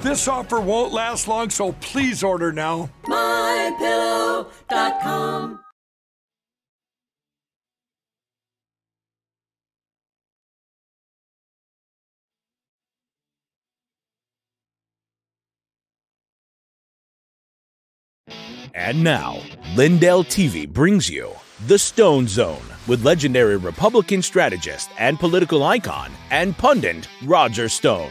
This offer won't last long, so please order now. MyPillow.com. And now, Lindell TV brings you The Stone Zone with legendary Republican strategist and political icon and pundit Roger Stone.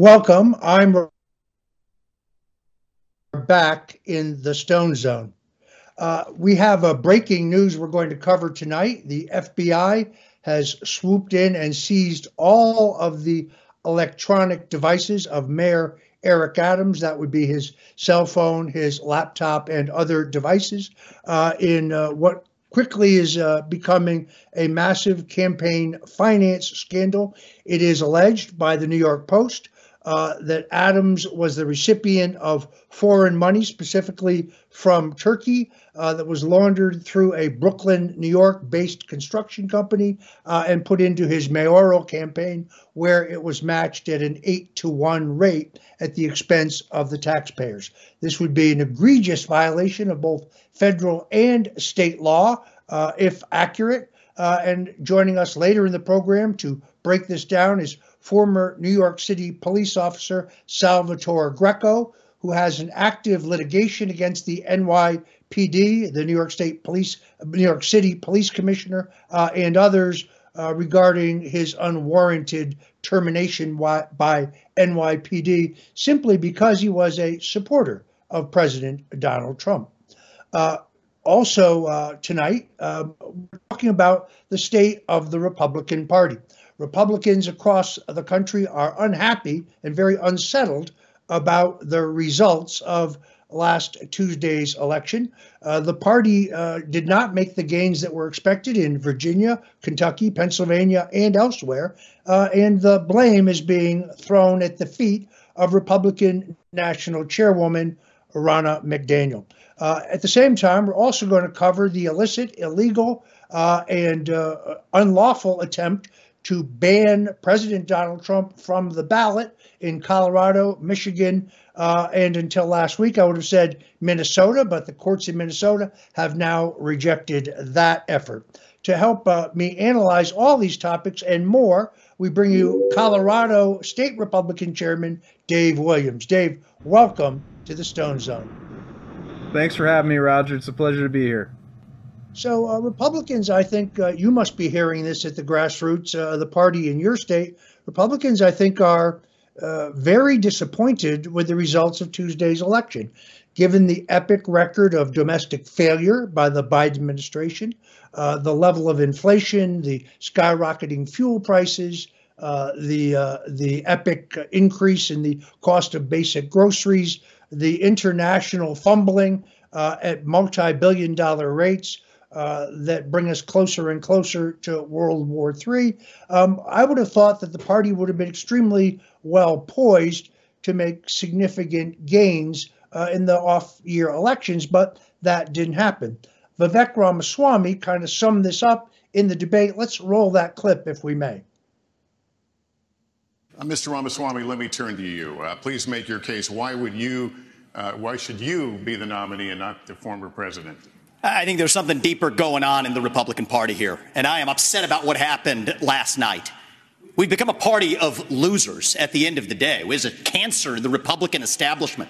Welcome. I'm back in the Stone Zone. Uh, we have a breaking news we're going to cover tonight. The FBI has swooped in and seized all of the electronic devices of Mayor Eric Adams. That would be his cell phone, his laptop, and other devices uh, in uh, what quickly is uh, becoming a massive campaign finance scandal. It is alleged by the New York Post uh, that Adams was the recipient of foreign money, specifically from Turkey, uh, that was laundered through a Brooklyn, New York based construction company uh, and put into his mayoral campaign, where it was matched at an eight to one rate at the expense of the taxpayers. This would be an egregious violation of both federal and state law, uh, if accurate. Uh, and joining us later in the program to break this down is former New York City police officer Salvatore Greco, who has an active litigation against the NYPD, the New York State Police, New York City Police Commissioner, uh, and others uh, regarding his unwarranted termination by NYPD simply because he was a supporter of President Donald Trump. Uh, also, uh, tonight, um, we're talking about the state of the Republican Party. Republicans across the country are unhappy and very unsettled about the results of last Tuesday's election. Uh, the party uh, did not make the gains that were expected in Virginia, Kentucky, Pennsylvania, and elsewhere, uh, and the blame is being thrown at the feet of Republican National Chairwoman Ronna McDaniel. Uh, at the same time, we're also going to cover the illicit, illegal, uh, and uh, unlawful attempt to ban President Donald Trump from the ballot in Colorado, Michigan, uh, and until last week, I would have said Minnesota, but the courts in Minnesota have now rejected that effort. To help uh, me analyze all these topics and more, we bring you Colorado State Republican Chairman Dave Williams. Dave, welcome to the Stone Zone. Thanks for having me, Roger. It's a pleasure to be here. So, uh, Republicans, I think uh, you must be hearing this at the grassroots, uh, the party in your state. Republicans, I think, are uh, very disappointed with the results of Tuesday's election, given the epic record of domestic failure by the Biden administration, uh, the level of inflation, the skyrocketing fuel prices. Uh, the the epic increase in the cost of basic groceries, the international fumbling at multi-billion-dollar rates, uh, that bring us closer and closer to World War III. Um, I would have thought that the party would have been extremely well poised to make significant gains uh, in the off year elections, but that didn't happen. Vivek Ramaswamy kind of summed this up in the debate. Let's roll that clip if we may. Uh, Mr. Ramaswamy, let me turn to you. Uh, please make your case. Why would you, uh, why should you be the nominee and not the former president? I think there's something deeper going on in the Republican Party here, and I am upset about what happened last night. We've become a party of losers at the end of the day. Was a cancer in the Republican establishment.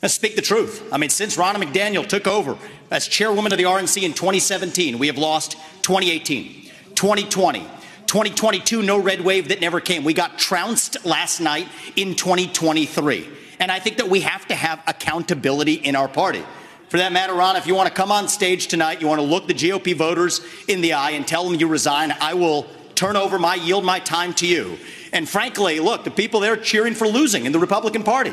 Let's speak the truth. I mean, since Ronna McDaniel took over as chairwoman of the RNC in 2017, we have lost 2018, 2020, 2022, no red wave that never came. We got trounced last night in 2023. And I think that we have to have accountability in our party. For that matter, Ron, if you want to come on stage tonight, you want to look the GOP voters in the eye and tell them you resign, I will turn over my, yield my time to you. And frankly, look, the people there cheering for losing in the Republican Party.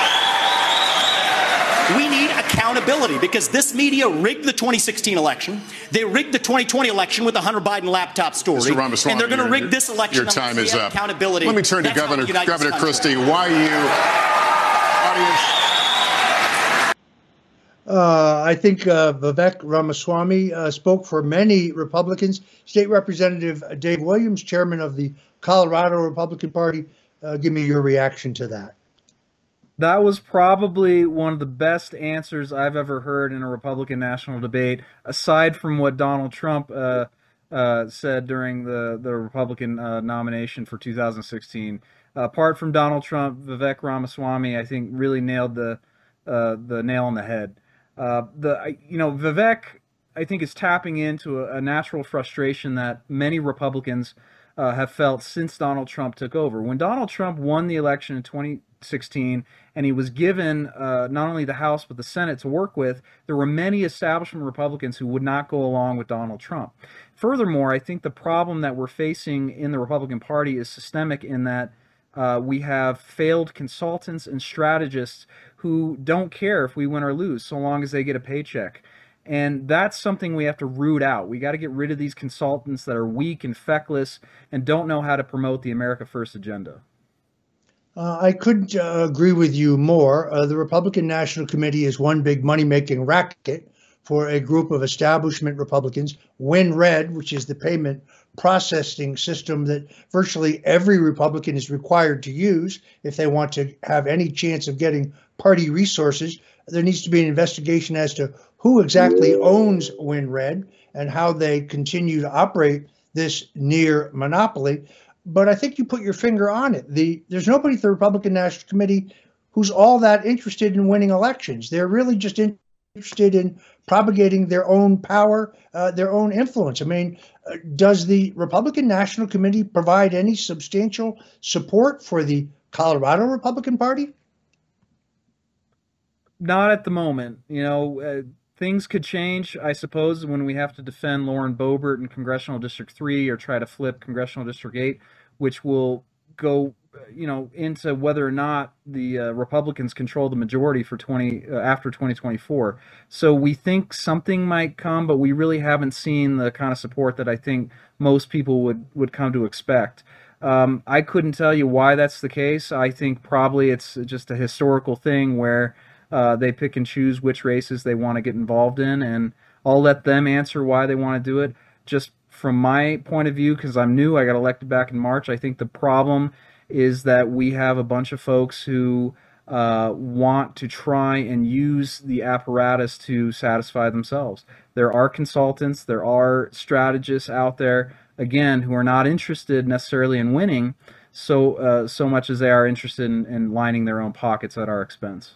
accountability because this media rigged the 2016 election. They rigged the 2020 election with the Hunter Biden laptop story. Mr. Ramaswamy, and they're going to rig this election. Your time is up. Accountability. Let me turn That's to Governor, Governor Christie. Why you, audience? Uh, I think uh, Vivek Ramaswamy uh, spoke for many Republicans. State Representative Dave Williams, chairman of the Colorado Republican Party, uh, give me your reaction to that that was probably one of the best answers I've ever heard in a Republican national debate, aside from what Donald Trump uh, uh, said during the the Republican uh, nomination for 2016. apart from Donald Trump, Vivek Ramaswamy, I think, really nailed the uh, the nail on the head. Uh, the you know Vivek, I think, is tapping into a, a natural frustration that many Republicans. Uh, have felt since Donald Trump took over. When Donald Trump won the election in 2016 and he was given uh, not only the House but the Senate to work with, there were many establishment Republicans who would not go along with Donald Trump. Furthermore, I think the problem that we're facing in the Republican Party is systemic in that uh, we have failed consultants and strategists who don't care if we win or lose so long as they get a paycheck. And that's something we have to root out. We got to get rid of these consultants that are weak and feckless and don't know how to promote the America First agenda. Uh, I couldn't uh, agree with you more. Uh, the Republican National Committee is one big money making racket for a group of establishment Republicans. WinRed, which is the payment processing system that virtually every Republican is required to use if they want to have any chance of getting party resources. There needs to be an investigation as to who exactly owns WinRed and how they continue to operate this near monopoly but I think you put your finger on it. The there's nobody at the Republican National Committee who's all that interested in winning elections. They're really just interested in propagating their own power, uh, their own influence. I mean, uh, does the Republican National Committee provide any substantial support for the Colorado Republican Party? Not at the moment. You know, uh, things could change, I suppose, when we have to defend Lauren Boebert in Congressional District 3 or try to flip Congressional District 8, which will go you know into whether or not the uh, Republicans control the majority for 20 uh, after 2024. So we think something might come, but we really haven't seen the kind of support that I think most people would would come to expect. Um, I couldn't tell you why that's the case. I think probably it's just a historical thing where uh, they pick and choose which races they want to get involved in, and I'll let them answer why they want to do it. Just from my point of view, because I'm new, I got elected back in March. I think the problem is that we have a bunch of folks who uh, want to try and use the apparatus to satisfy themselves. There are consultants, there are strategists out there, again, who are not interested necessarily in winning so uh, so much as they are interested in, in lining their own pockets at our expense.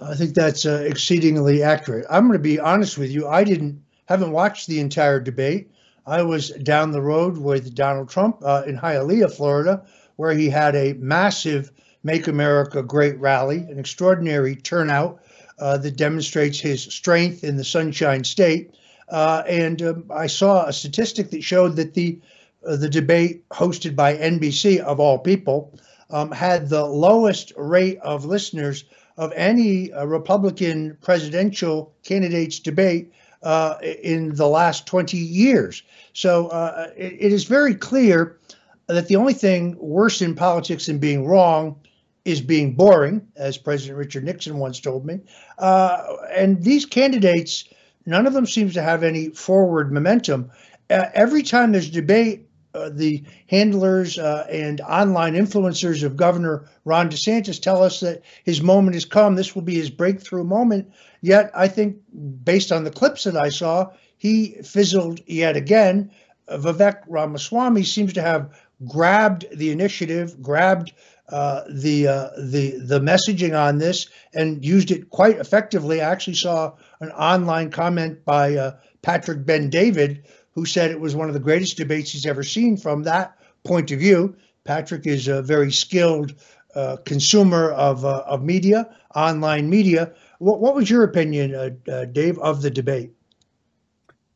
I think that's uh, exceedingly accurate. I'm going to be honest with you. I didn't haven't watched the entire debate. I was down the road with Donald Trump uh, in Hialeah, Florida, where he had a massive "Make America Great" rally, an extraordinary turnout uh, that demonstrates his strength in the Sunshine State. Uh, and um, I saw a statistic that showed that the uh, the debate hosted by NBC of all people um, had the lowest rate of listeners of any uh, Republican presidential candidates debate uh, in the last 20 years. So uh, it, it is very clear that the only thing worse in politics than being wrong is being boring, as President Richard Nixon once told me. Uh, and these candidates, none of them seems to have any forward momentum. Uh, every time there's debate uh, the handlers uh, and online influencers of Governor Ron DeSantis tell us that his moment has come. This will be his breakthrough moment. Yet, I think, based on the clips that I saw, he fizzled yet again. Vivek Ramaswamy seems to have grabbed the initiative, grabbed uh, the uh, the the messaging on this, and used it quite effectively. I actually saw an online comment by uh, Patrick Bet-David who said it was one of the greatest debates he's ever seen from that point of view. Patrick is a very skilled uh, consumer of, uh, of media, online media. What, what was your opinion, uh, uh Dave, of the debate?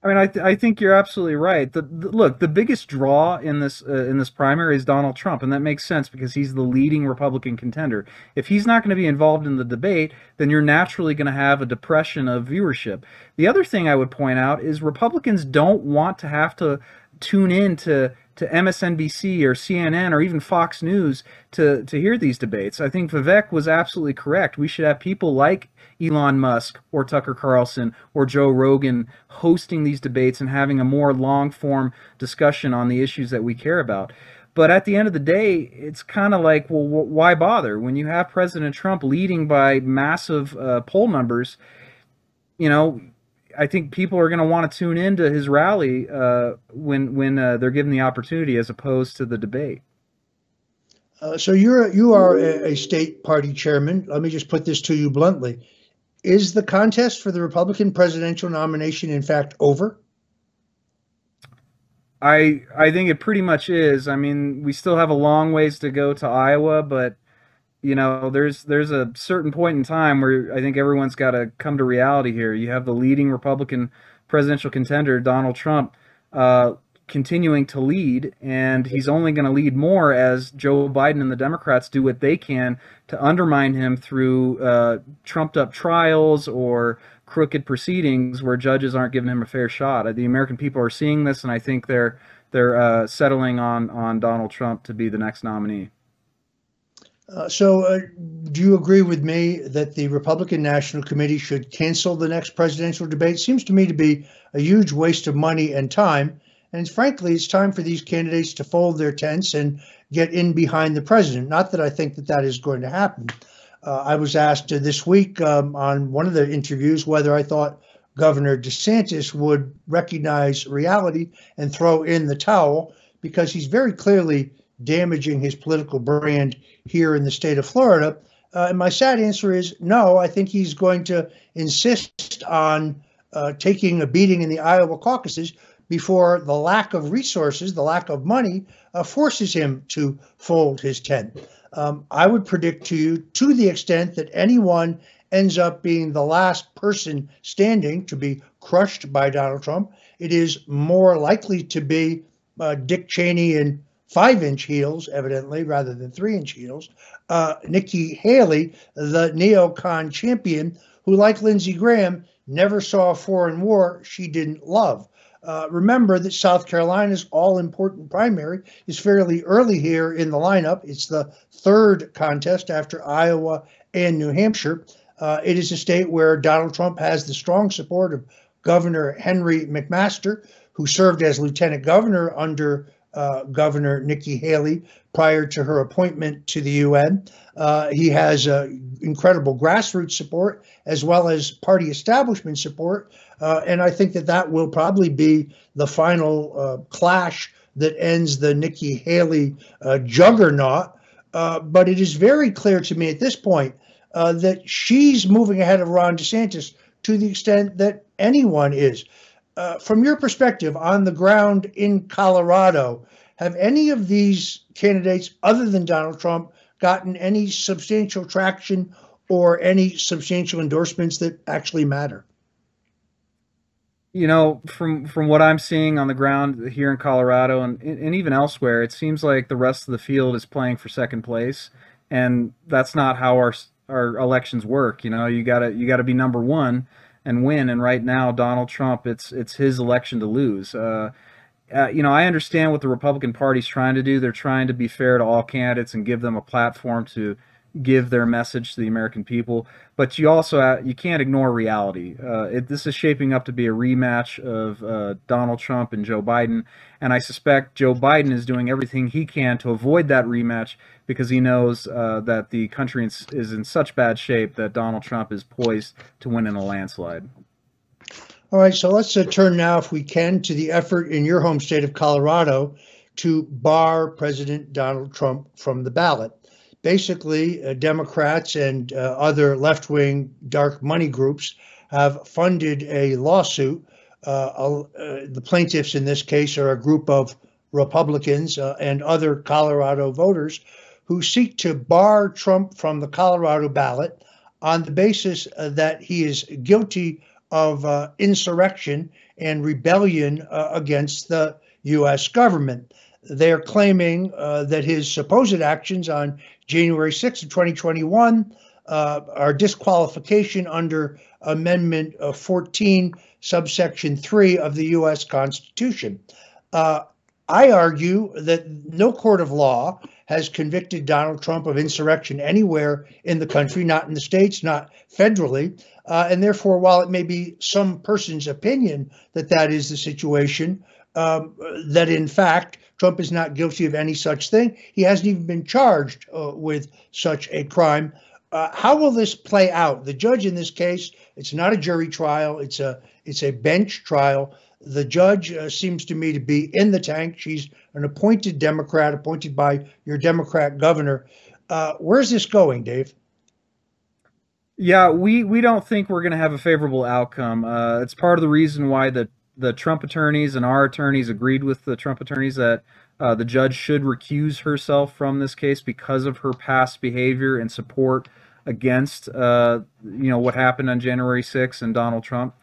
I mean, I, th- I think you're absolutely right. The, the, look, the biggest draw in this uh, in this primary is Donald Trump, and that makes sense because he's the leading Republican contender. If he's not going to be involved in the debate, then you're naturally going to have a depression of viewership. The other thing I would point out is Republicans don't want to have to tune in to to MSNBC or CNN or even Fox News to to hear these debates. I think Vivek was absolutely correct. We should have people like Elon Musk or Tucker Carlson or Joe Rogan hosting these debates and having a more long form discussion on the issues that we care about. But at the end of the day, it's kind of like, well, why bother? When you have President Trump leading by massive uh, poll numbers, you know, I think people are going to want to tune into his rally uh, when when uh, they're given the opportunity, as opposed to the debate. Uh, so you're you are a, a, state party chairman. Let me just put this to you bluntly: Is the contest for the Republican presidential nomination in fact over? I I think it pretty much is. I mean, we still have a long ways to go to Iowa, but you know, there's there's a certain point in time where I think everyone's got to come to reality here. You have the leading Republican presidential contender, Donald Trump, uh, continuing to lead, and he's only going to lead more as Joe Biden and the Democrats do what they can to undermine him through uh, trumped up trials or crooked proceedings where judges aren't giving him a fair shot. The American people are seeing this, and I think they're they're uh, settling on on Donald Trump to be the next nominee. Uh, so, uh, do you agree with me that the Republican National Committee should cancel the next presidential debate? Seems to me to be a huge waste of money and time. And frankly, it's time for these candidates to fold their tents and get in behind the president. Not that I think that that is going to happen. Uh, I was asked uh, this week um, on one of the interviews whether I thought Governor DeSantis would recognize reality and throw in the towel because he's very clearly damaging his political brand here in the state of Florida? Uh, and my sad answer is no. I think he's going to insist on uh, taking a beating in the Iowa caucuses before the lack of resources, the lack of money, uh, forces him to fold his tent. Um, I would predict to you, to the extent that anyone ends up being the last person standing to be crushed by Donald Trump, it is more likely to be uh, Dick Cheney in five inch heels, evidently, rather than three inch heels. Uh, Nikki Haley, the neocon champion, who, like Lindsey Graham, never saw a foreign war she didn't love. Uh, remember that South Carolina's all important primary is fairly early here in the lineup. It's the third contest after Iowa and New Hampshire. Uh, it is a state where Donald Trump has the strong support of Governor Henry McMaster, who served as lieutenant governor under uh, Governor Nikki Haley prior to her appointment to the UN. Uh, he has uh, incredible grassroots support as well as party establishment support. Uh, and I think that that will probably be the final uh, clash that ends the Nikki Haley uh, juggernaut. but it is very clear to me at this point that she's moving ahead of Ron DeSantis to the extent that anyone is. Uh, from your perspective on the ground in Colorado, have any of these candidates, other than Donald Trump, gotten any substantial traction or any substantial endorsements that actually matter? You know, from from what I'm seeing on the ground here in Colorado and and even elsewhere, it seems like the rest of the field is playing for second place, and that's not how our our elections work. You know, you gotta you gotta be number one and win. And right now, Donald Trump, it's it's his election to lose. Uh, uh, you know, I understand what the Republican Party's trying to do. They're trying to be fair to all candidates and give them a platform to give their message to the American people. But you also uh, you can't ignore reality. Uh, it, this is shaping up to be a rematch of uh, Donald Trump and Joe Biden, and I suspect Joe Biden is doing everything he can to avoid that rematch because he knows uh, that the country is in such bad shape that Donald Trump is poised to win in a landslide. All right, so let's uh, turn now, if we can, to the effort in your home state of Colorado to bar President Donald Trump from the ballot basically, uh, Democrats and uh, other left wing dark money groups have funded a lawsuit. Uh, the plaintiffs in this case are a group of Republicans uh, and other Colorado voters who seek to bar Trump from the Colorado ballot on the basis uh, that he is guilty of uh, insurrection and rebellion against the U.S. government. They're claiming that his supposed actions on January 6th of 2021, uh, our disqualification under Amendment uh, 14, subsection 3 of the U.S. Constitution. Uh, I argue that no court of law has convicted Donald Trump of insurrection anywhere in the country, not in the states, not federally. Uh, and therefore, while it may be some person's opinion that that is the situation, um, that in fact Trump is not guilty of any such thing. He hasn't even been charged uh, with such a crime. Uh, how will this play out? The judge in this case, it's not a jury trial; it's a it's a bench trial. The judge uh, seems to me to be in the tank. She's an appointed Democrat, appointed by your Democrat governor. Uh, where's this going, Dave? Yeah, we, we don't think we're going to have a favorable outcome. Uh, it's part of the reason why the the Trump attorneys and our attorneys agreed with the Trump attorneys that uh, the judge should recuse herself from this case because of her past behavior and support against uh, you know what happened on January 6th and Donald Trump.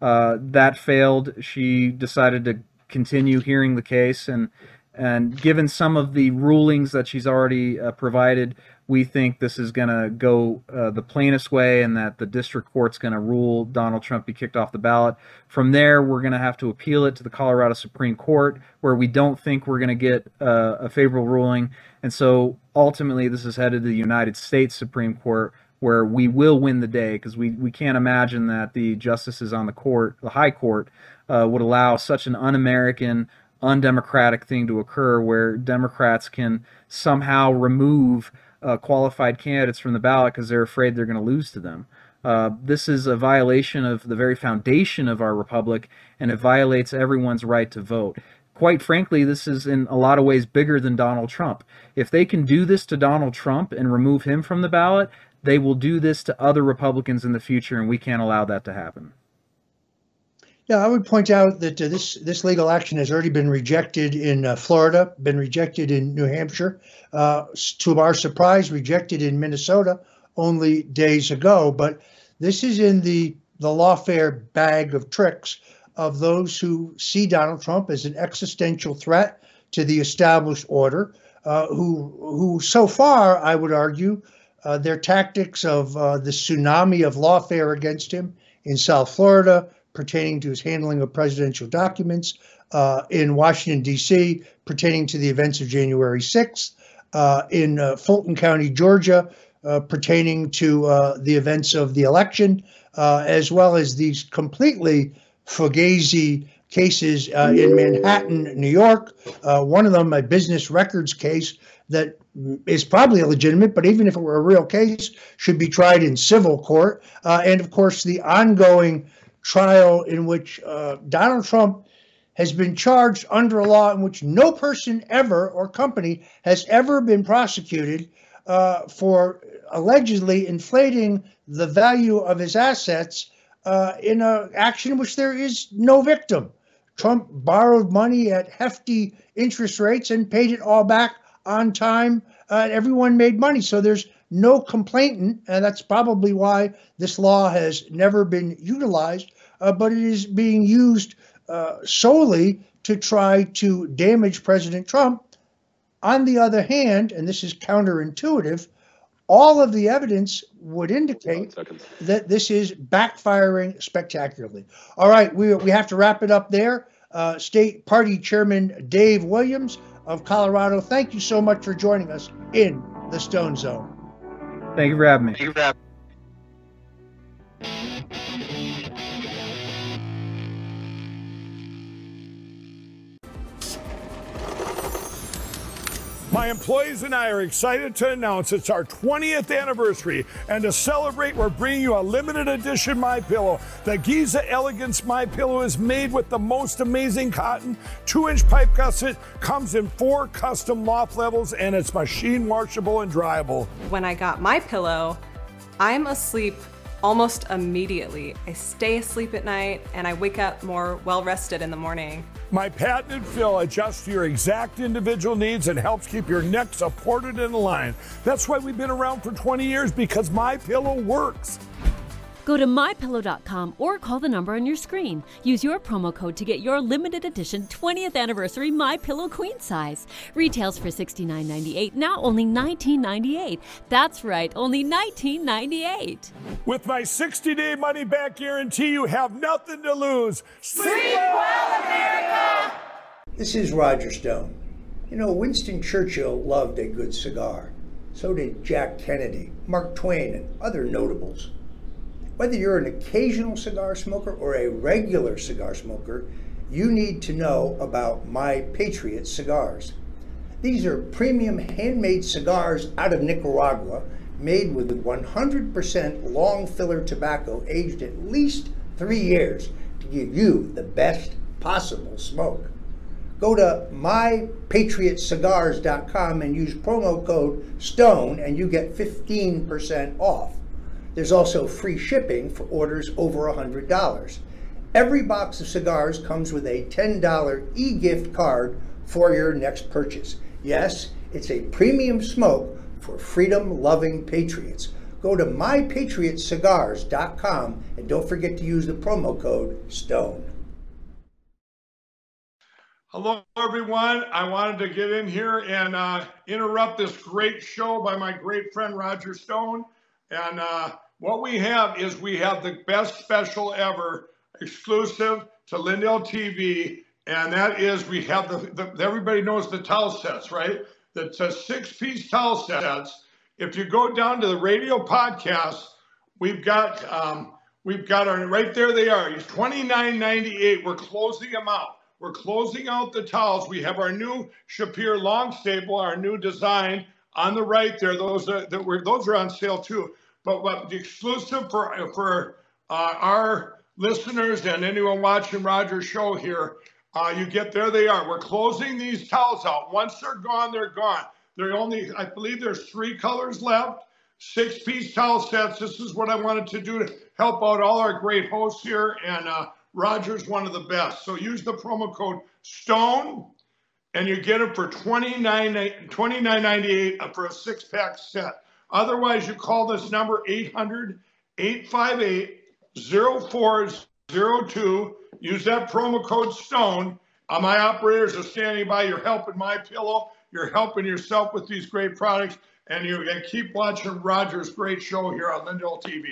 Uh, that failed. She decided to continue hearing the case and and given some of the rulings that she's already uh, provided, we think this is going to go uh, the plainest way and that the district court's going to rule Donald Trump be kicked off the ballot. From there, we're going to have to appeal it to the Colorado Supreme Court, where we don't think we're going to get uh, a favorable ruling. And so ultimately, this is headed to the United States Supreme Court, where we will win the day because we, we can't imagine that the justices on the court, the high court, uh, would allow such an un American, undemocratic thing to occur where Democrats can somehow remove uh, qualified candidates from the ballot because they're afraid they're going to lose to them. Uh, this is a violation of the very foundation of our republic, and it violates everyone's right to vote. Quite frankly, this is in a lot of ways bigger than Donald Trump. If they can do this to Donald Trump and remove him from the ballot, they will do this to other Republicans in the future, and we can't allow that to happen. Yeah, I would point out that uh, this this legal action has already been rejected in uh, Florida, been rejected in New Hampshire, uh, to our surprise, rejected in Minnesota only days ago. But this is in the the lawfare bag of tricks of those who see Donald Trump as an existential threat to the established order, uh, who who so far, I would argue, uh, their tactics of uh, the tsunami of lawfare against him in South Florida pertaining to his handling of presidential documents uh, in Washington, D.C., pertaining to the events of January 6th, uh, in uh, Fulton County, Georgia, uh, pertaining to uh, the events of the election, uh, as well as these completely fugazi cases in Manhattan, New York. one of them, a business records case that is probably illegitimate, but even if it were a real case, should be tried in civil court. and of course, the ongoing trial in which uh, Donald Trump has been charged under a law in which no person ever or company has ever been prosecuted uh, for allegedly inflating the value of his assets uh, in an action in which there is no victim. Trump borrowed money at hefty interest rates and paid it all back on time. Uh, everyone made money. So there's no complainant, and that's probably why this law has never been utilized, uh, but it is being used uh, solely to try to damage President Trump. On the other hand, and this is counterintuitive, all of the evidence would indicate that this is backfiring spectacularly. All right, we, we have to wrap it up there. Uh, State Party Chairman Dave Williams of Colorado, thank you so much for joining us in the Stone Zone. Thank you for having me. My employees and I are excited to announce it's our 20th anniversary, and to celebrate, we're bringing you a limited edition My Pillow. The Giza Elegance My Pillow is made with the most amazing cotton, two-inch pipe gusset, comes in four custom loft levels, and it's machine washable and dryable. When I got my pillow, I'm asleep almost immediately. I stay asleep at night and I wake up more well rested in the morning. My patented fill adjusts to your exact individual needs and helps keep your neck supported and aligned. That's why we've been around for 20 years because my pillow works. Go to mypillow.com or call the number on your screen. Use your promo code to get your limited edition 20th anniversary My Pillow queen size. Retails for $69.98, now only $19.98. That's right, only $19.98. With my 60 day money back guarantee, you have nothing to lose. Sleep well, America! This is Roger Stone. You know, Winston Churchill loved a good cigar. So did Jack Kennedy, Mark Twain, and other notables. Whether you're an occasional cigar smoker or a regular cigar smoker, you need to know about My Patriot cigars. These are premium handmade cigars out of Nicaragua, made with 100% long filler tobacco aged at least three years to give you the best possible smoke. Go to mypatriotcigars.com and use promo code STONE and you get 15% off. There's also free shipping for orders over $100. Every box of cigars comes with a $10 e gift card for your next purchase. Yes, it's a premium smoke for freedom loving patriots. Go to mypatriotcigars.com and don't forget to use the promo code STONE. Hello, everyone. I wanted to get in here and uh, interrupt this great show by my great friend Roger Stone. And uh, what we have is we have the best special ever exclusive to Lindell TV. And that is we have the, the everybody knows the towel sets, right? That's a six piece towel sets. If you go down to the radio podcast, we've got um, we've got our right there they are. It's $29.98. We're closing them out. We're closing out the towels. We have our new Supima long staple, our new design on the right there. Those are that were those are on sale too. But what the exclusive for for uh, our listeners and anyone watching Roger's show here, uh, you get there. They are. We're closing these towels out. Once they're gone, they're gone. There are only, I believe, there's three colors left. Six piece towel sets. This is what I wanted to do to help out all our great hosts here. And uh, Roger's one of the best. So use the promo code STONE and you get it for $29.98 for a six pack set. Otherwise, you call this number 800 858 0402. Use that promo code STONE. Uh, my operators are standing by. You're helping my pillow. You're helping yourself with these great products. And you can keep watching Roger's great show here on Lindell TV.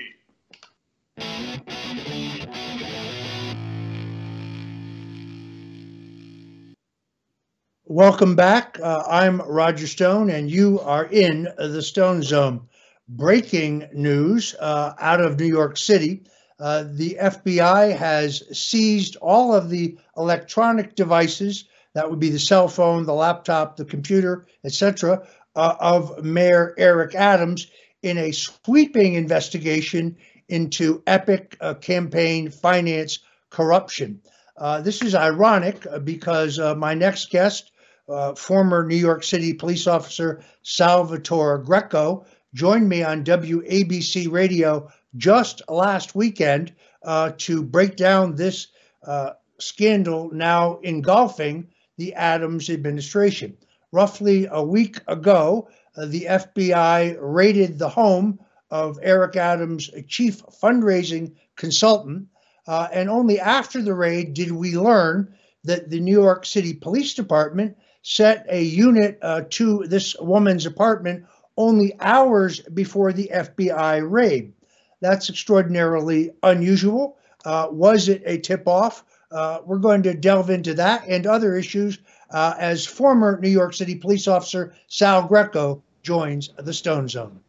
Welcome back. Uh, I'm Roger Stone, and you are in the Stone Zone. Breaking news uh, out of New York City. Uh, the FBI has seized all of the electronic devices, that would be the cell phone, the laptop, the computer, etc., uh, of Mayor Eric Adams in a sweeping investigation into epic uh, campaign finance corruption. Uh, this is ironic because my next guest uh, former New York City police officer Salvatore Greco joined me on WABC Radio just last weekend uh, to break down this uh, scandal now engulfing the Adams administration. Roughly a week ago, uh, the FBI raided the home of Eric Adams' chief fundraising consultant. Uh, and only after the raid did we learn that the New York City Police Department set a unit uh, to this woman's apartment only hours before the FBI raid. That's extraordinarily unusual. Uh, was it a tip off? Uh, we're going to delve into that and other issues uh, as former New York City police officer Sal Greco joins the Stone Zone.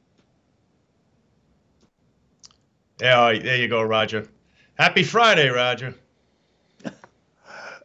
Yeah, there you go, Roger. Happy Friday, Roger.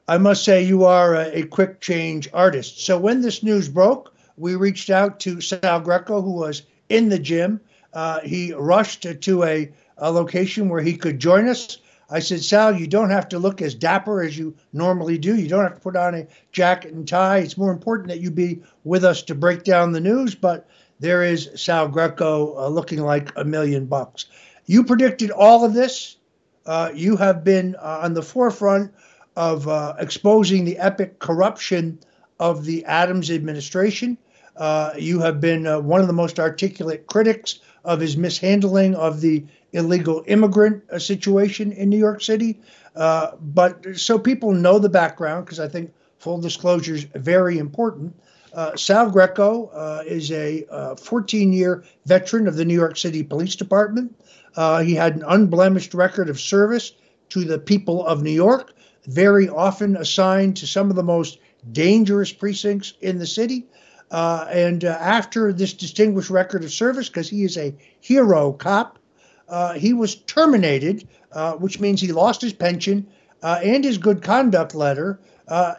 I must say, you are a, a, quick change artist. So when this news broke, we reached out to Sal Greco, who was in the gym. Uh, he rushed to a, a location where he could join us. I said, Sal, you don't have to look as dapper as you normally do. You don't have to put on a jacket and tie. It's more important that you be with us to break down the news. But there is Sal Greco uh, looking like a million bucks. You predicted all of this. Uh, you have been uh, on the forefront of uh, exposing the epic corruption of the Adams administration. Uh, you have been uh, one of the most articulate critics of his mishandling of the illegal immigrant uh, situation in New York City. Uh, but so people know the background, because I think full disclosure is very important. Uh, Sal Greco is a 14 year veteran of the New York City Police Department. he had an unblemished record of service to the people of New York, very often assigned to some of the most dangerous precincts in the city. Uh, and uh, after this distinguished record of service, because he is a hero cop, uh, he was terminated, uh, which means he lost his pension uh, and his good conduct letter uh,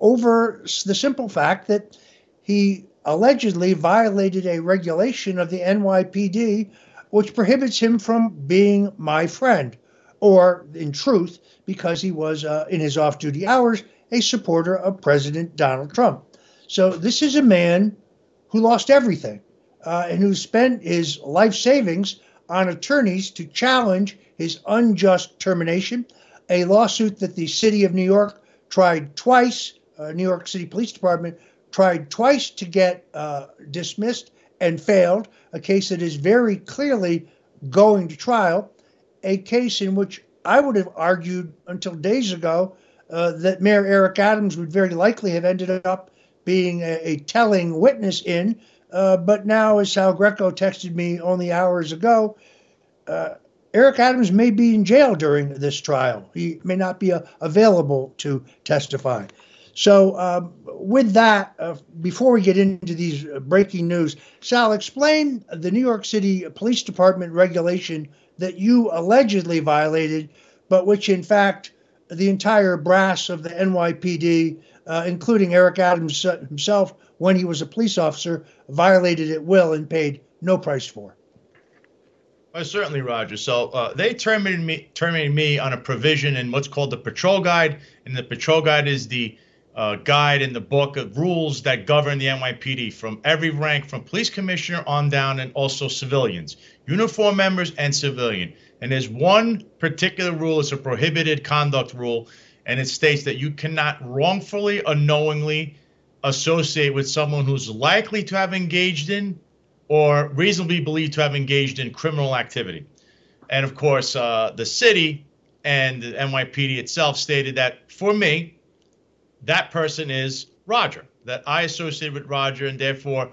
over the simple fact that he allegedly violated a regulation of the NYPD, which prohibits him from being my friend, or in truth, because he was in his off duty hours a supporter of President Donald Trump. So this is a man who lost everything uh, and who spent his life savings on attorneys to challenge his unjust termination, a lawsuit that the city of New York tried twice, uh, New York City Police Department tried twice to get uh, dismissed and failed, a case that is very clearly going to trial, a case in which I would have argued until days ago uh, that Mayor Eric Adams would very likely have ended up being a, a telling witness in uh, but now, as Sal Greco texted me only hours ago, uh, Eric Adams may be in jail during this trial. He may not be uh, available to testify. So, um, with that, uh, before we get into these uh, breaking news, Sal, explain the New York City Police Department regulation that you allegedly violated, but which in fact the entire brass of the NYPD, uh, including Eric Adams himself, when he was a police officer, violated at will and paid no price for. Well, certainly, Roger. So uh, they terminated me, terminated me on a provision in what's called the patrol guide, and the patrol guide is the uh, guide in the book of rules that govern the NYPD from every rank, from police commissioner on down, and also civilians, uniform members and civilian. And there's one particular rule; it's a prohibited conduct rule, and it states that you cannot wrongfully, unknowingly, associate with someone who's likely to have engaged in or reasonably believed to have engaged in criminal activity. And of course, uh, the city and the NYPD itself stated that for me, that person is Roger, that I associated with Roger, and therefore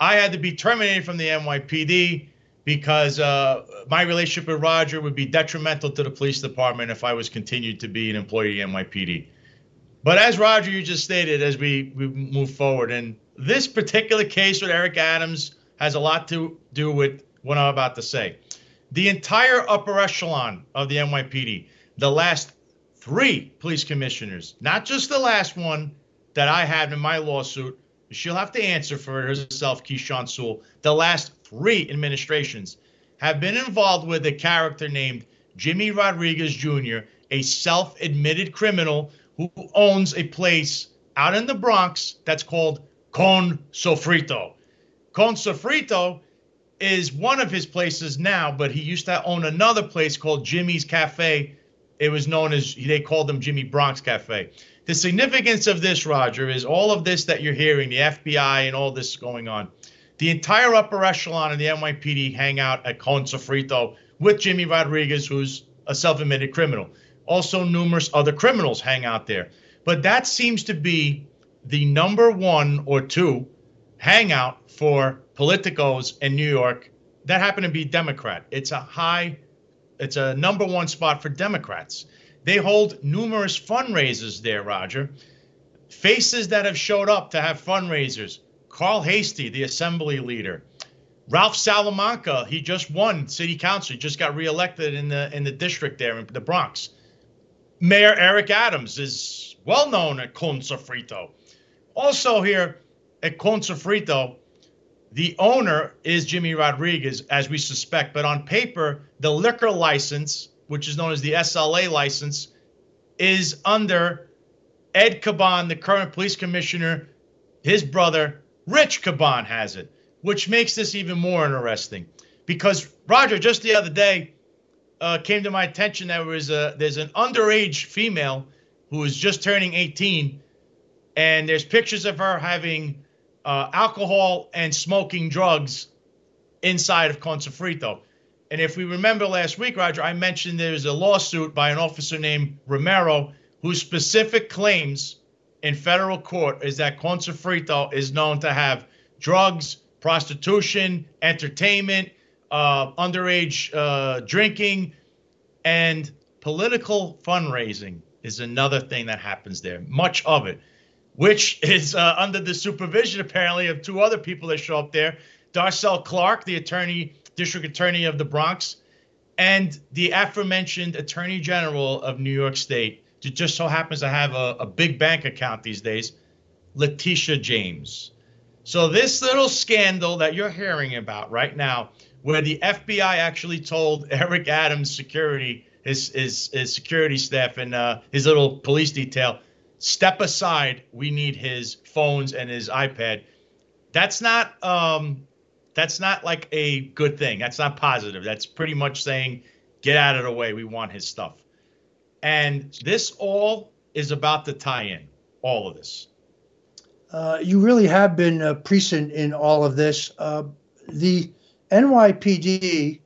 I had to be terminated from the NYPD because uh, my relationship with Roger would be detrimental to the police department if I was continued to be an employee of NYPD. But as Roger, you just stated, as we, we move forward, and this particular case with Eric Adams has a lot to do with what I'm about to say. The entire upper echelon of the NYPD, the last three police commissioners, not just the last one that I had in my lawsuit, she'll have to answer for herself, Keechant Sewell. The last three administrations have been involved with a character named Jimmy Rodriguez Jr., a self admitted criminal who owns a place out in the Bronx that's called Con Sofrito. Con Sofrito is one of his places now, but he used to own another place called Jimmy's Cafe. It was known as they called them Jimmy Bronx Cafe. The significance of this, Roger, is all of this that you're hearing, the FBI and all this going on. The entire upper echelon of the NYPD hang out at Con Sofrito with Jimmy Rodriguez, who's a self-admitted criminal. Also, numerous other criminals hang out there. But that seems to be the number one or two hangout for politicos in New York that happen to be Democrat. It's a high, it's a number one spot for Democrats. They hold numerous fundraisers there, Roger. Faces that have showed up to have fundraisers. Carl Heastie, the assembly leader. Ralph Salamanca, he just won city council. He just got reelected in the in the district there in the Bronx. Mayor Eric Adams is well known at Con Sofrito. Also here at Con Sofrito, the owner is Jimmy Rodriguez, as we suspect, but on paper, the liquor license, which is known as the SLA license, is under Ed Caban, the current police commissioner. His brother, Rich Caban, has it, which makes this even more interesting. Because Roger, just the other day, uh, came to my attention that was a there's an underage female who is just turning 18, and there's pictures of her having uh, alcohol and smoking drugs inside of Con Sofrito. And if we remember last week, Roger, I mentioned there's a lawsuit by an officer named Romero whose specific claims in federal court is that Con Sofrito is known to have drugs, prostitution, entertainment, uh, underage uh, drinking, and political fundraising is another thing that happens there. Much of it, which is uh, under the supervision apparently of two other people that show up there: Darcel Clark, the attorney, district attorney of the Bronx, and the aforementioned attorney general of New York State. Who just so happens to have a, a big bank account these days, Letitia James. So this little scandal that you're hearing about right now where the FBI actually told Eric Adams' security, his his, his security staff and uh, his little police detail, step aside. We need his phones and his iPad. That's not um, that's not like a good thing. That's not positive. That's pretty much saying, get out of the way. We want his stuff. And this all is about to tie in. All of this. Uh, you really have been uh, present in all of this. Uh, the NYPD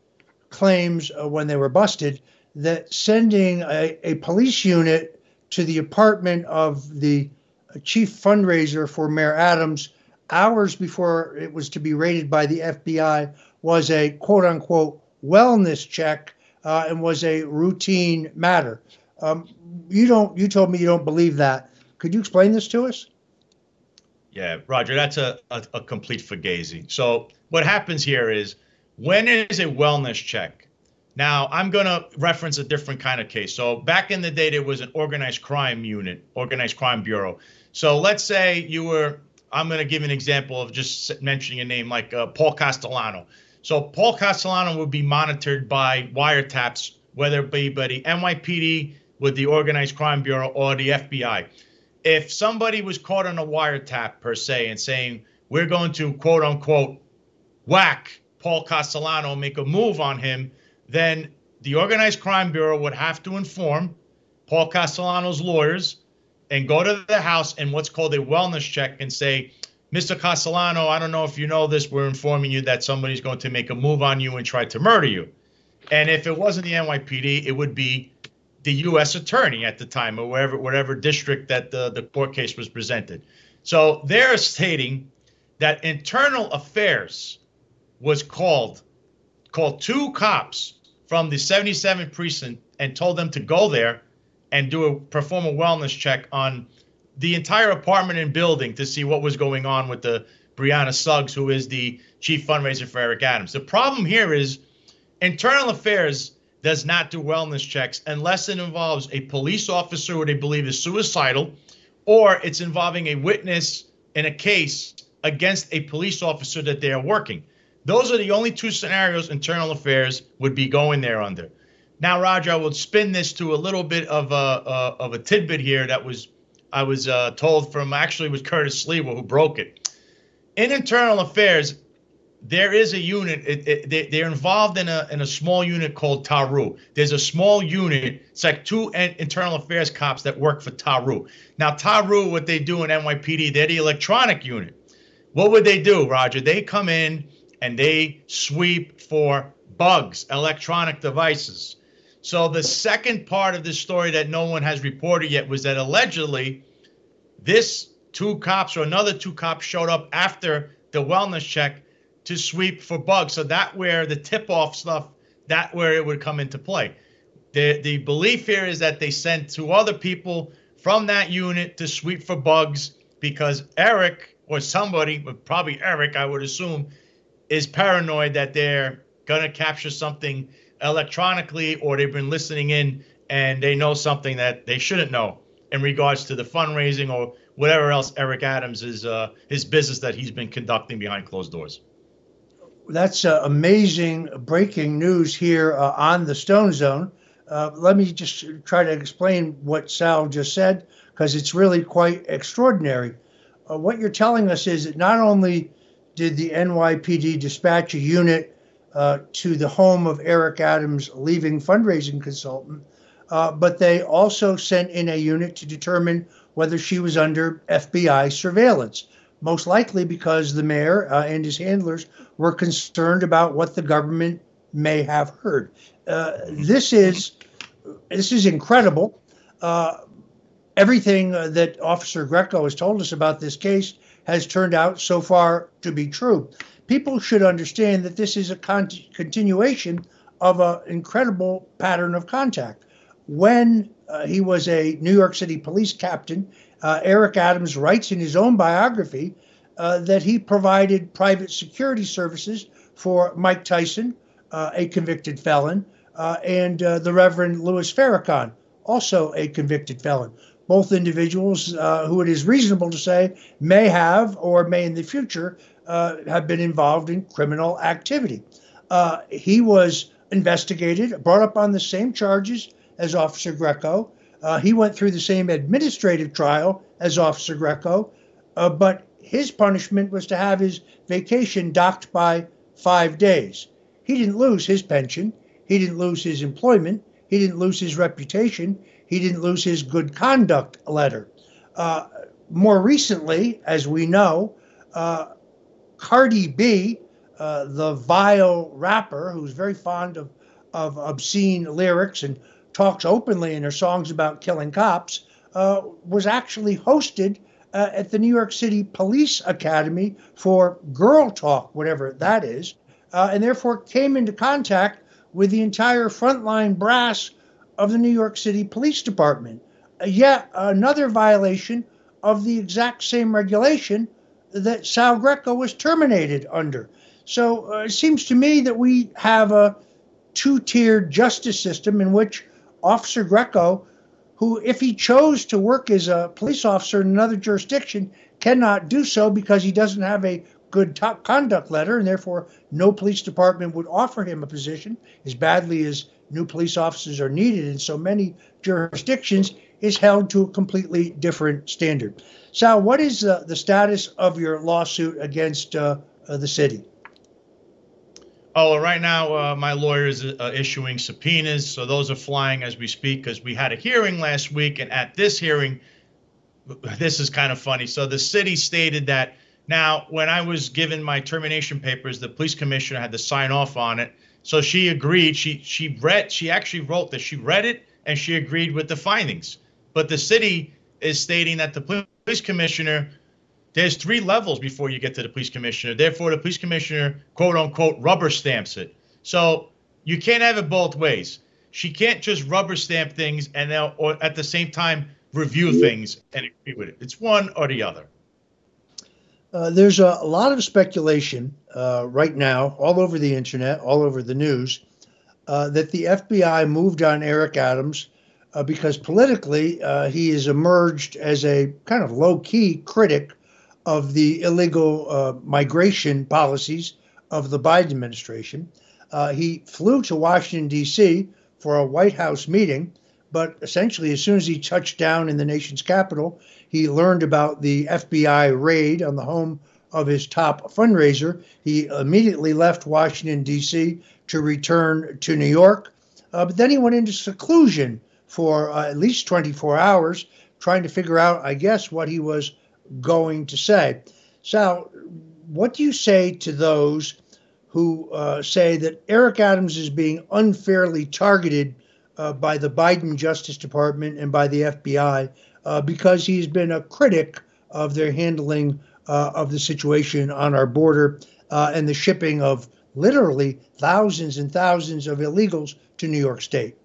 claims uh, when they were busted that sending a, a, police unit to the apartment of the chief fundraiser for Mayor Adams hours before it was to be raided by the FBI was a quote unquote wellness check uh, and was a routine matter. Um, you don't. You told me you don't believe that. Could you explain this to us? Yeah, Roger, that's a, a, a complete fugazi. So what happens here is when is a wellness check? Now, I'm going to reference a different kind of case. So back in the day, there was an organized crime unit, organized crime bureau. So let's say you were, I'm going to give an example of just mentioning a name like uh, Paul Castellano. So Paul Castellano would be monitored by wiretaps, whether it be by the NYPD with the organized crime bureau or the FBI if somebody was caught on a wiretap per se and saying we're going to quote unquote whack Paul Castellano, make a move on him, then the organized crime bureau would have to inform Paul Castellano's lawyers and go to the house and what's called a wellness check and say, Mr. Castellano, I don't know if you know this, we're informing you that somebody's going to make a move on you and try to murder you. And if it wasn't the NYPD, it would be the U.S. attorney at the time, or wherever, whatever district that the, the court case was presented. So they're stating that internal affairs was called, called two cops from the 77th precinct and told them to go there and do a perform a wellness check on the entire apartment and building to see what was going on with the Brianna Suggs, who is the chief fundraiser for Eric Adams. The problem here is internal affairs does not do wellness checks unless it involves a police officer who they believe is suicidal or it's involving a witness in a case against a police officer that they are working. Those are the only two scenarios internal affairs would be going there under. Now, Roger, I will spin this to a little bit of a, of a tidbit here that was I was uh, told from actually was Curtis Sliwa who broke it. In internal affairs, there is a unit. It, it, they, they're involved in a in a small unit called Taru. There's a small unit. It's like two internal affairs cops that work for Taru. Now Taru, what they do in NYPD, they're the electronic unit. What would they do, Roger? They come in and they sweep for bugs, electronic devices. So the second part of this story that no one has reported yet was that allegedly this two cops or another two cops showed up after the wellness check to sweep for bugs. So that where the tip off stuff, that where it would come into play. The the belief here is that they sent two other people from that unit to sweep for bugs because Eric or somebody, but probably Eric, I would assume, is paranoid that they're gonna capture something electronically or they've been listening in and they know something that they shouldn't know in regards to the fundraising or whatever else Eric Adams is uh, his business that he's been conducting behind closed doors that's uh, amazing breaking news here uh, on the Stone Zone. Uh, let me just try to explain what Sal just said because it's really quite extraordinary. Uh, what you're telling us is that not only did the NYPD dispatch a unit uh, to the home of Eric Adams' leaving fundraising consultant, uh, but they also sent in a unit to determine whether she was under FBI surveillance most likely because the mayor uh, and his handlers were concerned about what the government may have heard. Uh, this is this is incredible. Uh, everything uh, that Officer Greco has told us about this case has turned out so far to be true. People should understand that this is a con- continuation of an incredible pattern of contact. When uh, he was a New York City police captain uh, Eric Adams writes in his own biography uh, that he provided private security services for Mike Tyson, uh, a convicted felon, uh, and uh, the Reverend Louis Farrakhan, also a convicted felon. Both individuals uh, who it is reasonable to say may have or may in the future have been involved in criminal activity. he was investigated, brought up on the same charges as Officer Greco. Uh, he went through the same administrative trial as Officer Greco, uh, but his punishment was to have his vacation docked by five days. He didn't lose his pension. He didn't lose his employment. He didn't lose his reputation. He didn't lose his good conduct letter. Uh, more recently, as we know, uh, Cardi B, uh, the vile rapper who's very fond of, of obscene lyrics and talks openly in her songs about killing cops, uh, was actually hosted uh, at the New York City Police Academy for Girl Talk, whatever that is, uh, and therefore came into contact with the entire frontline brass of the New York City Police Department. Uh, yet another violation of the exact same regulation that Sal Greco was terminated under. So uh, it seems to me that we have a two tiered justice system in which Officer Greco, who, if he chose to work as a police officer in another jurisdiction, cannot do so because he doesn't have a good conduct letter, and therefore no police department would offer him a position as badly as new police officers are needed in so many jurisdictions is held to a completely different standard. Sal, what is uh, the status of your lawsuit against uh, uh, the city? Oh, right now, uh, my lawyer is uh, issuing subpoenas. So those are flying as we speak because we had a hearing last week. And at this hearing, this is kind of funny. So the city stated that now, when I was given my termination papers, the police commissioner had to sign off on it. So she agreed. She she read. She actually wrote that she read it and she agreed with the findings. But the city is stating that the police commissioner there's three levels before you get to the police commissioner. Therefore, the police commissioner, quote unquote, rubber stamps it. So you can't have it both ways. She can't just rubber stamp things and now, or at the same time, review things and agree with it. It's one or the other. Uh, there's a, a, lot of speculation uh, right now, all over the internet, all over the news, uh, that the FBI moved on Eric Adams uh, because politically uh, he has emerged as a kind of low key critic of the illegal migration policies of the Biden administration. He flew to Washington, D.C. for a White House meeting, but essentially, as soon as he touched down in the nation's capital, he learned about the FBI raid on the home of his top fundraiser. He immediately left Washington, D.C. to return to New York. Uh, but then he went into seclusion for uh, at least 24 hours, trying to figure out, I guess, what he was going to say. Sal, what do you say to those who uh, say that Eric Adams is being unfairly targeted uh, by the Biden Justice Department and by the FBI uh, because he's been a critic of their handling uh, of the situation on our border uh, and the shipping of literally thousands and thousands of illegals to New York State.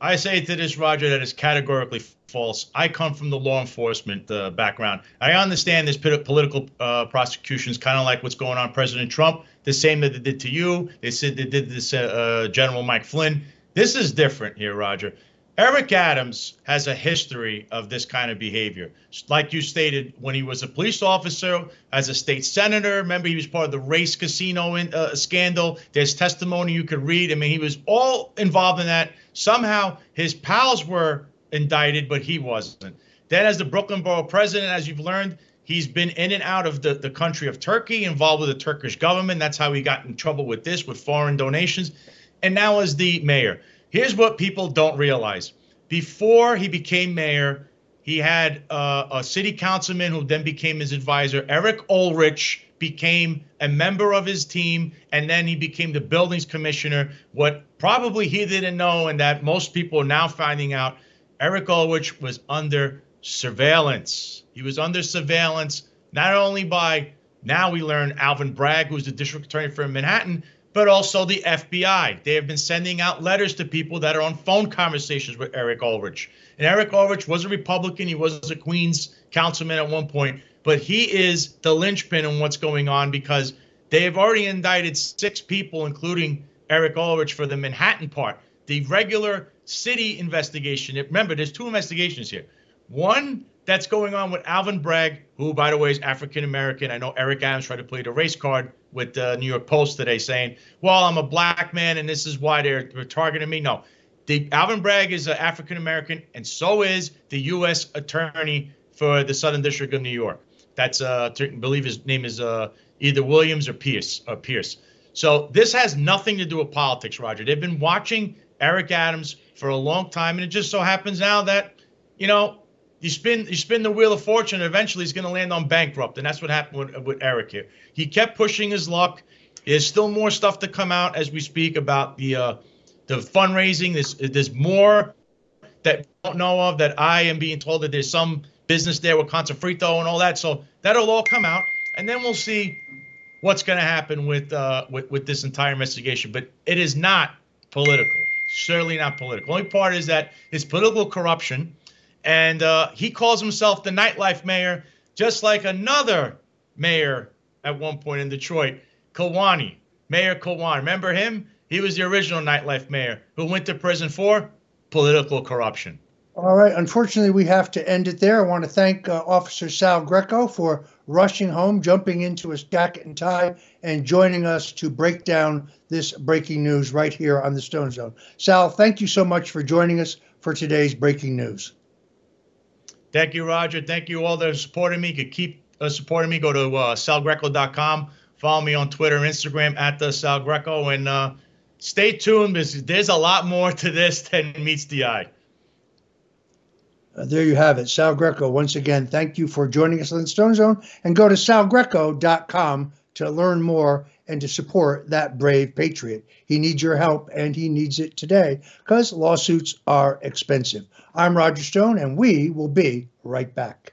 I say to this, Roger, that is categorically false. I come from the law enforcement uh, background. I understand there's political uh, prosecutions, kind of like what's going on President Trump, the same that they did to you. They said they did this uh, uh, General Mike Flynn. This is different here, Roger. Eric Adams has a history of this kind of behavior. Like you stated, when he was a police officer, as a state senator, remember he was part of the race casino in, uh, scandal. There's testimony you could read. I mean, he was all involved in that. Somehow his pals were indicted, but he wasn't. Then, as the Brooklyn Borough president, as you've learned, he's been in and out of the, the country of Turkey, involved with the Turkish government. That's how he got in trouble with this, with foreign donations. And now as the mayor. Here's what people don't realize. Before he became mayor, he had uh, a city councilman who then became his advisor. Eric Ulrich became a member of his team, and then he became the buildings commissioner. What probably he didn't know, and that most people are now finding out, Eric Ulrich was under surveillance. He was under surveillance not only by now we learn Alvin Bragg, who's the district attorney for Manhattan, but also the FBI. They have been sending out letters to people that are on phone conversations with Eric Ulrich. And Eric Ulrich was a Republican. He was a Queens councilman at one point, but he is the linchpin in what's going on because they have already indicted six people, including Eric Ulrich, for the Manhattan part. The regular city investigation. Remember, there's two investigations here. One that's going on with Alvin Bragg, who, by the way, is African American. I know Eric Adams tried to play the race card with the New York Post today, saying, "Well, I'm a black man, and this is why they're, they're targeting me." No, the Alvin Bragg is an African American, and so is the U.S. Attorney for the Southern District of New York. That's uh, I believe his name is uh, either Williams or Pierce. Or Pierce. So this has nothing to do with politics, Roger. They've been watching Eric Adams for a long time, and it just so happens now that you know you spin you spin the wheel of fortune, eventually he's going to land on bankrupt, and that's what happened with, with Eric here. He kept pushing his luck. There's still more stuff to come out as we speak about the uh, the fundraising. There's there's more that I don't know of that I am being told that there's some business there with Con Sofrito and all that. So that'll all come out, and then we'll see what's going to happen with, uh, with with this entire investigation. But it is not political. Certainly not political. The Only part is that it's political corruption and uh, he calls himself the nightlife mayor, just like another mayor at one point in Detroit, Kwame, Mayor Kwame. Remember him? He was the original nightlife mayor who went to prison for political corruption. All right. Unfortunately, we have to end it there. I want to thank uh, Officer Sal Greco for rushing home, jumping into his jacket and tie, and joining us to break down this breaking news right here on the Stone Zone. Sal, thank you so much for joining us for today's breaking news. Thank you, Roger. Thank you all that have supported me. You could keep uh, supporting me. Go to uh, salgreco.com. Follow me on Twitter and Instagram at the Sal Greco. And uh, stay tuned because there's a lot more to this than meets the eye. Uh, there you have it. Sal Greco, once again, thank you for joining us on the Stone Zone. And go to salgreco.com to learn more and to support that brave patriot. He needs your help and he needs it today because lawsuits are expensive. I'm Roger Stone, and we will be right back.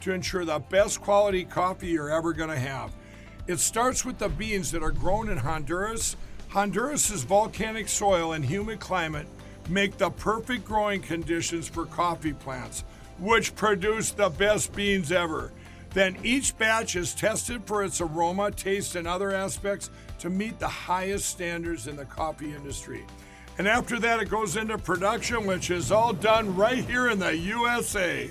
to ensure the best quality coffee you're ever going to have. It starts with the beans that are grown in Honduras. Honduras's volcanic soil and humid climate make the perfect growing conditions for coffee plants, which produce the best beans ever. Then each batch is tested for its aroma, taste, and other aspects to meet the highest standards in the coffee industry. And after that, it goes into production, which is all done right here in the USA.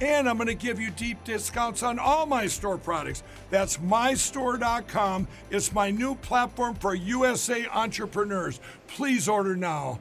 And I'm going to give you deep discounts on all my store products. That's mystore.com. It's my new platform for USA entrepreneurs. Please order now.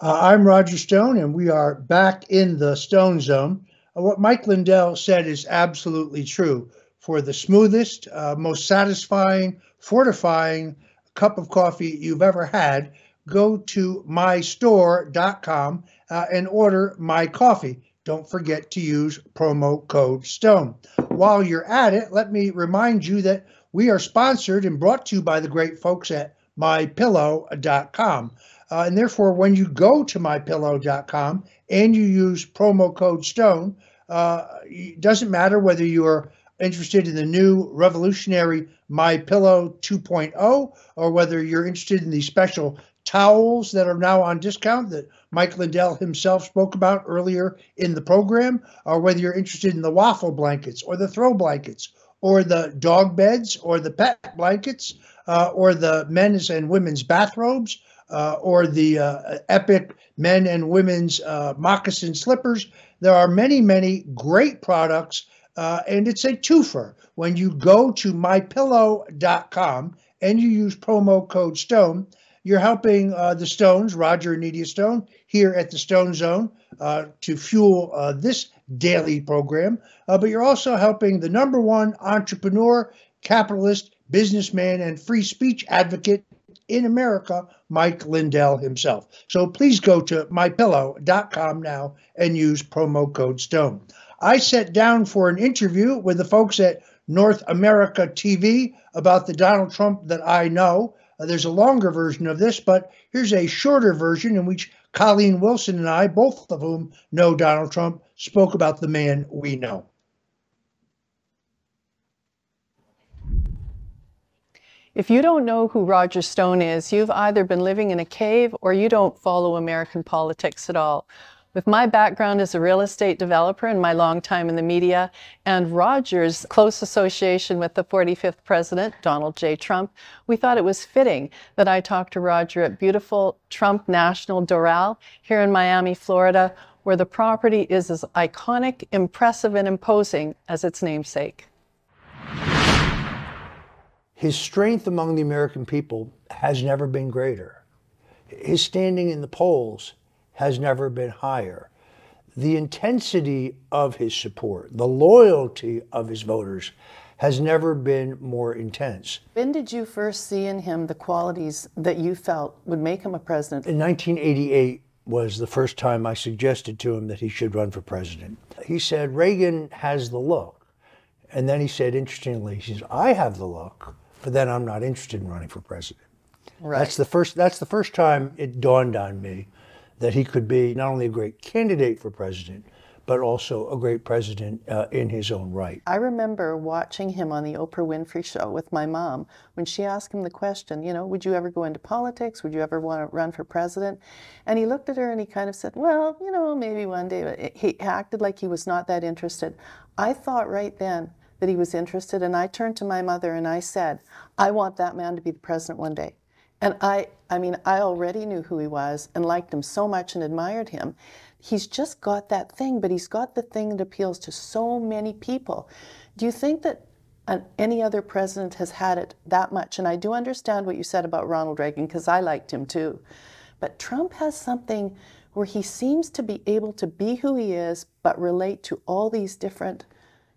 Uh, I'm Roger Stone, and we are back in the Stone Zone. Uh, what Mike Lindell said is absolutely true. For the smoothest, uh, most satisfying, fortifying, cup of coffee you've ever had, go to mystore.com uh, and order my coffee. Don't forget to use promo code STONE. While you're at it, let me remind you that we are sponsored and brought to you by the great folks at mypillow.com. Uh, and therefore, when you go to mypillow.com and you use promo code STONE, uh, it doesn't matter whether you're interested in the new revolutionary My Pillow 2.0 or whether you're interested in the special towels that are now on discount that Mike Lindell himself spoke about earlier in the program, or whether you're interested in the waffle blankets or the throw blankets or the dog beds or the pet blankets uh, or the men's and women's bathrobes uh, or the uh, epic men and women's uh, moccasin slippers. There are many, many great products uh, and it's a twofer. When you go to mypillow.com and you use promo code STONE, you're helping uh, the Stones, Roger and Nydia Stone, here at the Stone Zone uh, to fuel uh, this daily program. Uh, but you're also helping the number one entrepreneur, capitalist, businessman, and free speech advocate in America, Mike Lindell himself. So please go to mypillow.com now and use promo code STONE. I sat down for an interview with the folks at North America TV about the Donald Trump that I know. Uh, there's a longer version of this, but here's a shorter version in which Colleen Wilson and I, both of whom know Donald Trump, spoke about the man we know. If you don't know who Roger Stone is, you've either been living in a cave or you don't follow American politics at all. With my background as a real estate developer and my long time in the media, and Roger's close association with the 45th president, Donald J. Trump, we thought it was fitting that I talk to Roger at beautiful Trump National Doral here in Miami, Florida, where the property is as iconic, impressive, and imposing as its namesake. His strength among the American people has never been greater. His standing in the polls has never been higher. The intensity of his support, the loyalty of his voters has never been more intense. When did you first see in him the qualities that you felt would make him a president? In 1988 was the first time I suggested to him that he should run for president. He said, Reagan has the look. And then he said, interestingly, he says, I have the look, but then I'm not interested in running for president. Right. That's the first. That's the first time it dawned on me that he could be not only a great candidate for president, but also a great president uh, in his own right. I remember watching him on the Oprah Winfrey Show with my mom when she asked him the question, you know, would you ever go into politics? Would you ever want to run for president? And he looked at her and he kind of said, well, you know, maybe one day. But he acted like he was not that interested. I thought right then that he was interested, and I turned to my mother and I said, I want that man to be the president one day. And I, I mean, I already knew who he was and liked him so much and admired him. He's just got that thing, but he's got the thing that appeals to so many people. Do you think that an, any other president has had it that much? And I do understand what you said about Ronald Reagan because I liked him too. But Trump has something where he seems to be able to be who he is, but relate to all these different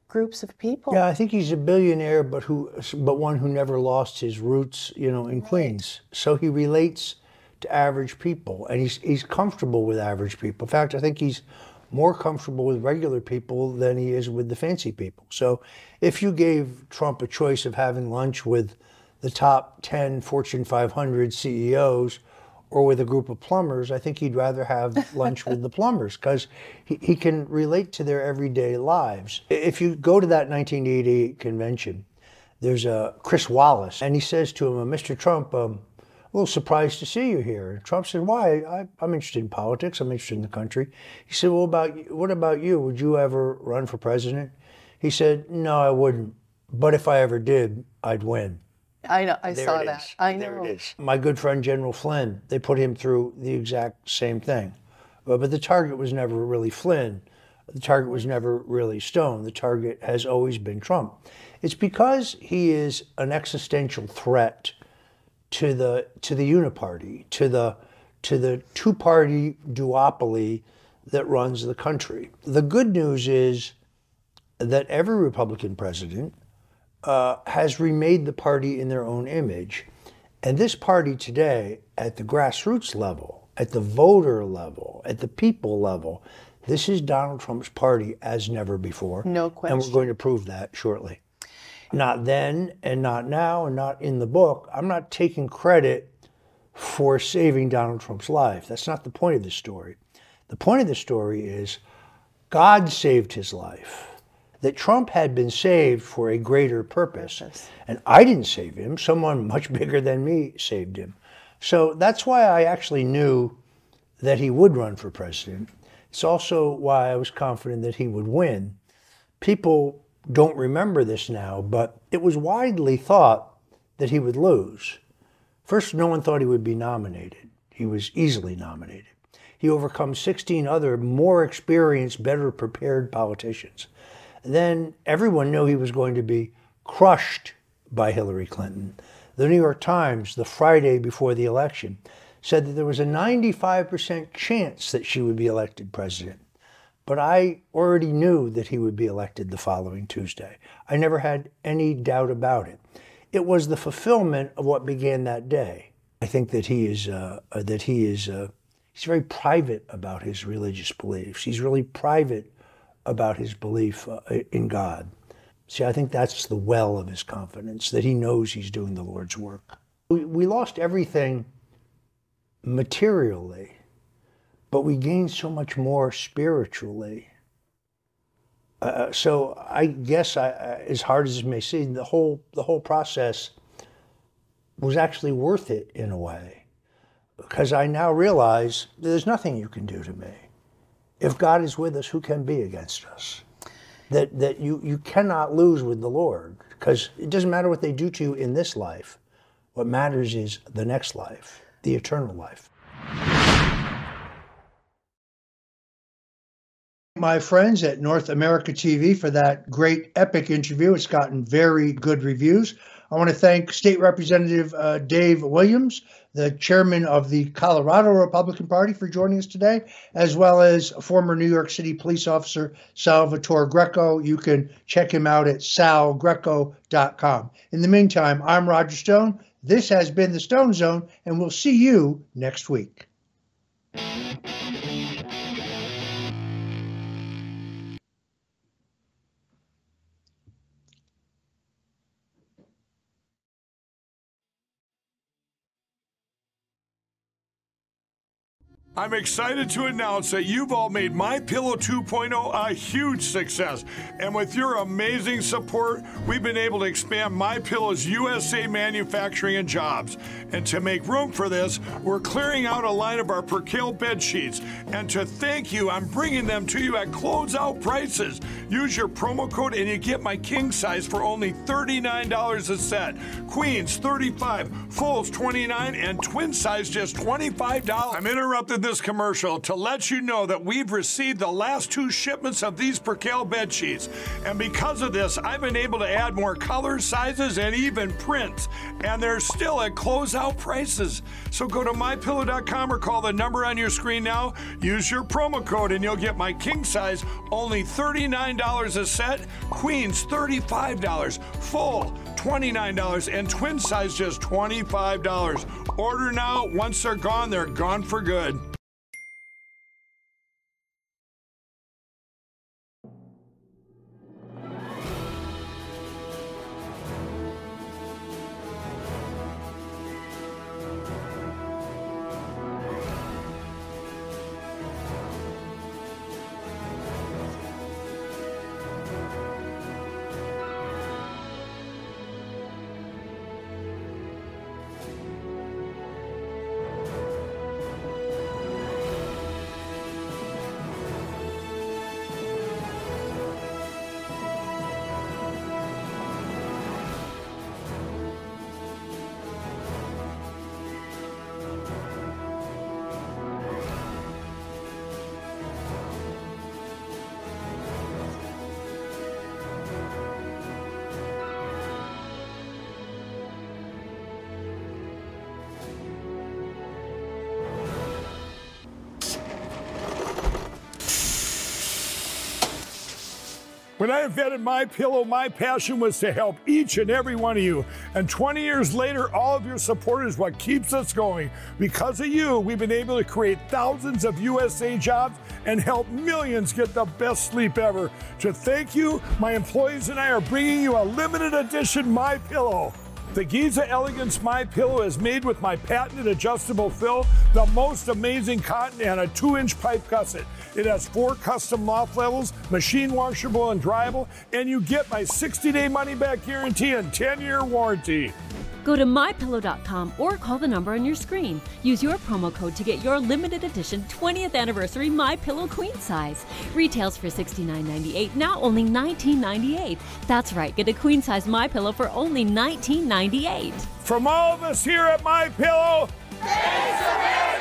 groups of people. Yeah, I think he's a billionaire, but who, but one who never lost his roots, you know, in right. Queens. So he relates to average people, and he's he's comfortable with average people. In fact, I think he's more comfortable with regular people than he is with the fancy people. So, if you gave Trump a choice of having lunch with the top 10 Fortune 500 CEOs or with a group of plumbers, I think he'd rather have lunch with the plumbers because he, he can relate to their everyday lives. If you go to that 1988 convention, there's a Chris Wallace, and he says to him, Mr. Trump, um, a little surprised to see you here. And Trump said, why? I, am interested in politics. I'm interested in the country. He said, well, about what about you? Would you ever run for president? He said, no, I wouldn't. But if I ever did, I'd win. I know. I there saw that. Is. I know. There it is. My good friend General Flynn. They put him through the exact same thing, but, but the target was never really Flynn. The target was never really Stone. The target has always been Trump. It's because he is an existential threat to the to the uniparty, to the to the two-party duopoly that runs the country. The good news is that every Republican president uh, has remade the party in their own image. And this party today, at the grassroots level, at the voter level, at the people level, this is Donald Trump's party as never before. No question. And we're going to prove that shortly. Not then, and not now, and not in the book. I'm not taking credit for saving Donald Trump's life. That's not the point of the story. The point of the story is God saved his life that Trump had been saved for a greater purpose. And I didn't save him, someone much bigger than me saved him. So that's why I actually knew that he would run for president. It's also why I was confident that he would win. People don't remember this now, but it was widely thought that he would lose. First, no one thought he would be nominated. He was easily nominated. He overcome 16 other more experienced, better prepared politicians then everyone knew he was going to be crushed by Hillary Clinton. The New York Times, the Friday before the election, said that there was a 95% chance that she would be elected president. But I already knew that he would be elected the following Tuesday. I never had any doubt about it. It was the fulfillment of what began that day. I think that he is uh, that he is uh, he's very private about his religious beliefs. He's really private about his belief uh, in God. See, I think that's the well of his confidence, that he knows he's doing the Lord's work. We, we lost everything materially, but we gained so much more spiritually. Uh, so I guess, I, as hard as it may seem, the whole the whole process was actually worth it in a way, because I now realize there's nothing you can do to me if God is with us, who can be against us? That, that you, you cannot lose with the Lord because it doesn't matter what they do to you in this life. What matters is the next life, the eternal life. My friends at North America TV for that great epic interview. It's gotten very good reviews. I want to thank State Representative uh, Dave Williams, the chairman of the Colorado Republican Party, for joining us today, as well as former New York City police officer Salvatore Greco. You can check him out at salgreco.com. In the meantime, I'm Roger Stone. This has been the Stone Zone, and we'll see you next week. I'm excited to announce that you've all made My Pillow 2.0 a huge success. And with your amazing support, we've been able to expand My Pillow's USA manufacturing and jobs. And to make room for this, we're clearing out a line of our Percale bed sheets. And to thank you, I'm bringing them to you at closeout prices. Use your promo code and you get my king size for only $39 a set. Queens 35, fulls 29, and twin size just $25. I'm interrupted this commercial to let you know that we've received the last two shipments of these Percale bed sheets. And because of this, I've been able to add more colors, sizes, and even prints. And they're still at closeout prices. So go to mypillow.com or call the number on your screen now. Use your promo code and you'll get my king size only $39 a set, queens $35, full $29, and twin size just $25. Order now. Once they're gone, they're gone for good. When I invented my pillow, my passion was to help each and every one of you. And 20 years later, all of your support is what keeps us going. Because of you, we've been able to create thousands of USA jobs and help millions get the best sleep ever. To thank you, my employees and I are bringing you a limited edition My Pillow. The Giza Elegance My Pillow is made with my patented adjustable fill, the most amazing cotton, and a two-inch pipe gusset. It has four custom loft levels, machine washable and dryable, and you get my 60-day money-back guarantee and 10-year warranty. Go to mypillow.com or call the number on your screen. Use your promo code to get your limited edition 20th anniversary My Pillow queen size. Retails for $69.98, now only $19.98. That's right, get a queen size My Pillow for only $19.98. From all of us here at My Pillow, thanks America!